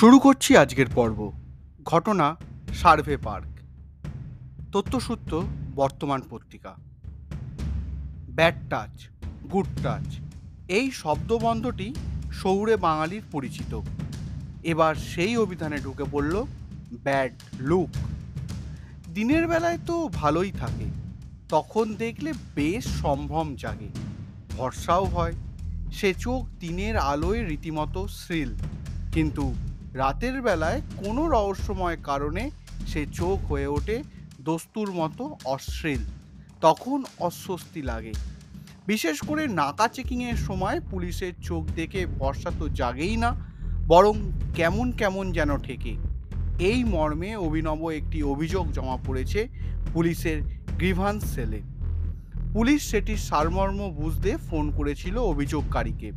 শুরু করছি আজকের পর্ব। ঘটনা, সার্ভে পার্ক। তথ্যসূত্র, বর্তমান পত্রিকা। ব্যাড টাচ, গুড টাচ, এই শব্দবন্ধটি সৌরে বাঙালির পরিচিত। এবার সেই অভিধানে ঢুকে পড়ল ব্যাড লুক। দিনের বেলায় তো ভালোই থাকে, তখন দেখলে বেশ সম্ভ্রম জাগে, ভরসাও হয়, সে চোখ দিনের আলোয় রীতিমতো শ্রিল, কিন্তু রাতের বেলায় কোনো রহস্যময় কারণে সে চোখ হয়ে ওঠে দস্তুর মতো অশ্লীল। তখন অস্বস্তি লাগে। বিশেষ করে নাকা চেকিংয়ের সময় পুলিশের চোখ দেখে ভরসা তো জাগেই না, বরং কেমন কেমন যেন ঠেকে। এই মর্মে অভিনব একটি অভিযোগ জমা পড়েছে পুলিশের গ্রিভান্স সেলে। পুলিশ সেটির সারমর্ম বুঝতে ফোন করেছিল অভিযোগকারীকে।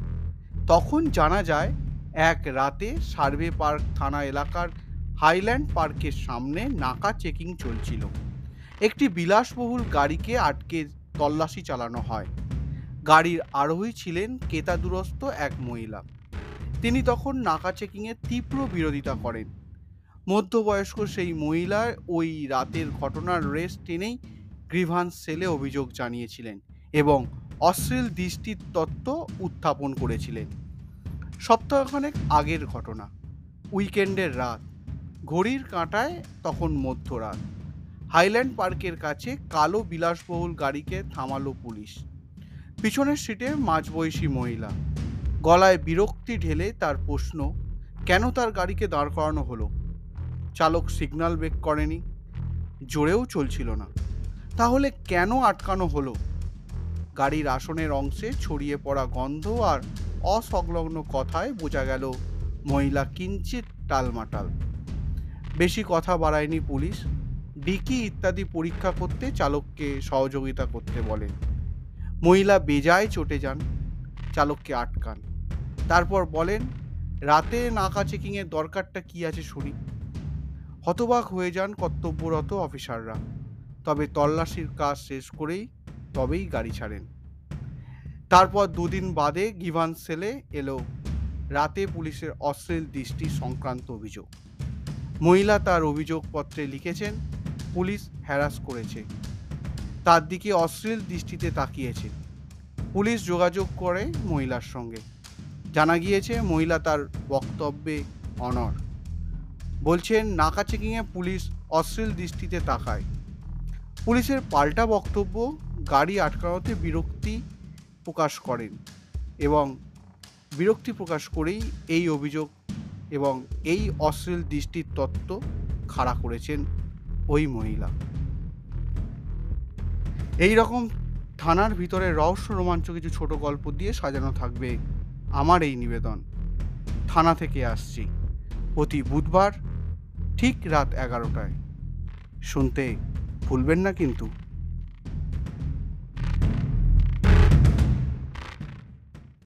তখন জানা যায় এক রাতে সার্ভে পার্ক থানা এলাকার হাইল্যান্ড পার্কের সামনে নাকা চেকিং চলছিল। একটি বিলাসবহুল গাড়িকে আটকে তল্লাশি চালানো হয়। গাড়ির আরোহী ছিলেন কেতাদুরস্ত এক মহিলা। তিনি তখন নাকা চেকিংয়ের তীব্র বিরোধিতা করেন। মধ্যবয়স্ক সেই মহিলার ওই রাতের ঘটনার রেস টেনেই গ্রিভান্স সেলে অভিযোগ জানিয়েছিলেন এবং অশ্লীল দৃষ্টির তত্ত্ব উত্থাপন করেছিলেন। সপ্তাহখানেক আগের ঘটনা। উইকেন্ডের রাত। ঘড়ির কাঁটায় তখন মধ্যরাত। হাইল্যান্ড পার্কের কাছে কালো বিলাসবহুল গাড়িকে থামালো পুলিশ। পিছনের সিটে মাঝবয়সী মহিলা। গলায় বিরক্তি ঢেলে তার প্রশ্ন, কেন তার গাড়িকে দাঁড় করানো হলো? চালক সিগন্যাল ব্রেক করেনি। জোরেও চলছিল না। তাহলে কেন আটকানো হলো? গাড়ির আসনের অংশে ছড়িয়ে পড়া গন্ধ আর অসংলগ্ন কথায় বোঝা গেল মহিলা কিঞ্চিত টালমাটাল। বেশি কথা বাড়ায়নি পুলিশ। ডিকি ইত্যাদি পরীক্ষা করতে চালককে সহযোগিতা করতে বলেন মহিলা বেজায় চটে যান, চালককে আটকান। তারপর বলেন, রাতে নাকা চেকিংয়ের দরকারটা কি আছে শুনি। হতবাক হয়ে যান কর্তব্যরত অফিসাররা। তবে তল্লাশির কাজ শেষ করেই তবেই গাড়ি ছাড়েন। তারপর দুদিন বাদে গিভান সেলে এলো। রাতে পুলিশের অশ্লীল দৃষ্টি সংক্রান্ত অভিযোগ। মহিলা তার অভিযোগপত্রে লিখেছেন, পুলিশ হ্যারাস করেছে। তার দিকে অশ্লীল দৃষ্টিতে তাকিয়েছে। পুলিশ যোগাযোগ করে মহিলার সঙ্গে। জানা গিয়েছে, মহিলা তার বক্তব্যে অনর বলছেন, নাকা চেকিংয়ে পুলিশ অশ্লীল দৃষ্টিতে তাকায়। পুলিশের পাল্টা বক্তব্য গাড়ি আটকানোতে বিরক্তি প্রকাশ করেন এবং বিরক্তি প্রকাশ করেই এই অভিযোগ এবং এই অশ্লীল দৃষ্টির তত্ত্ব খাড়া করেছেন ওই মহিলা। এই রকম থানার ভিতরে রহস্য রোমাঞ্চ কিছু ছোট গল্প দিয়ে সাজানো থাকবে আমার এই নিবেদন। থানা থেকে আসছি প্রতি বুধবার ঠিক রাত এগারোটায়। শুনতে ভুলবেন না কিন্তু।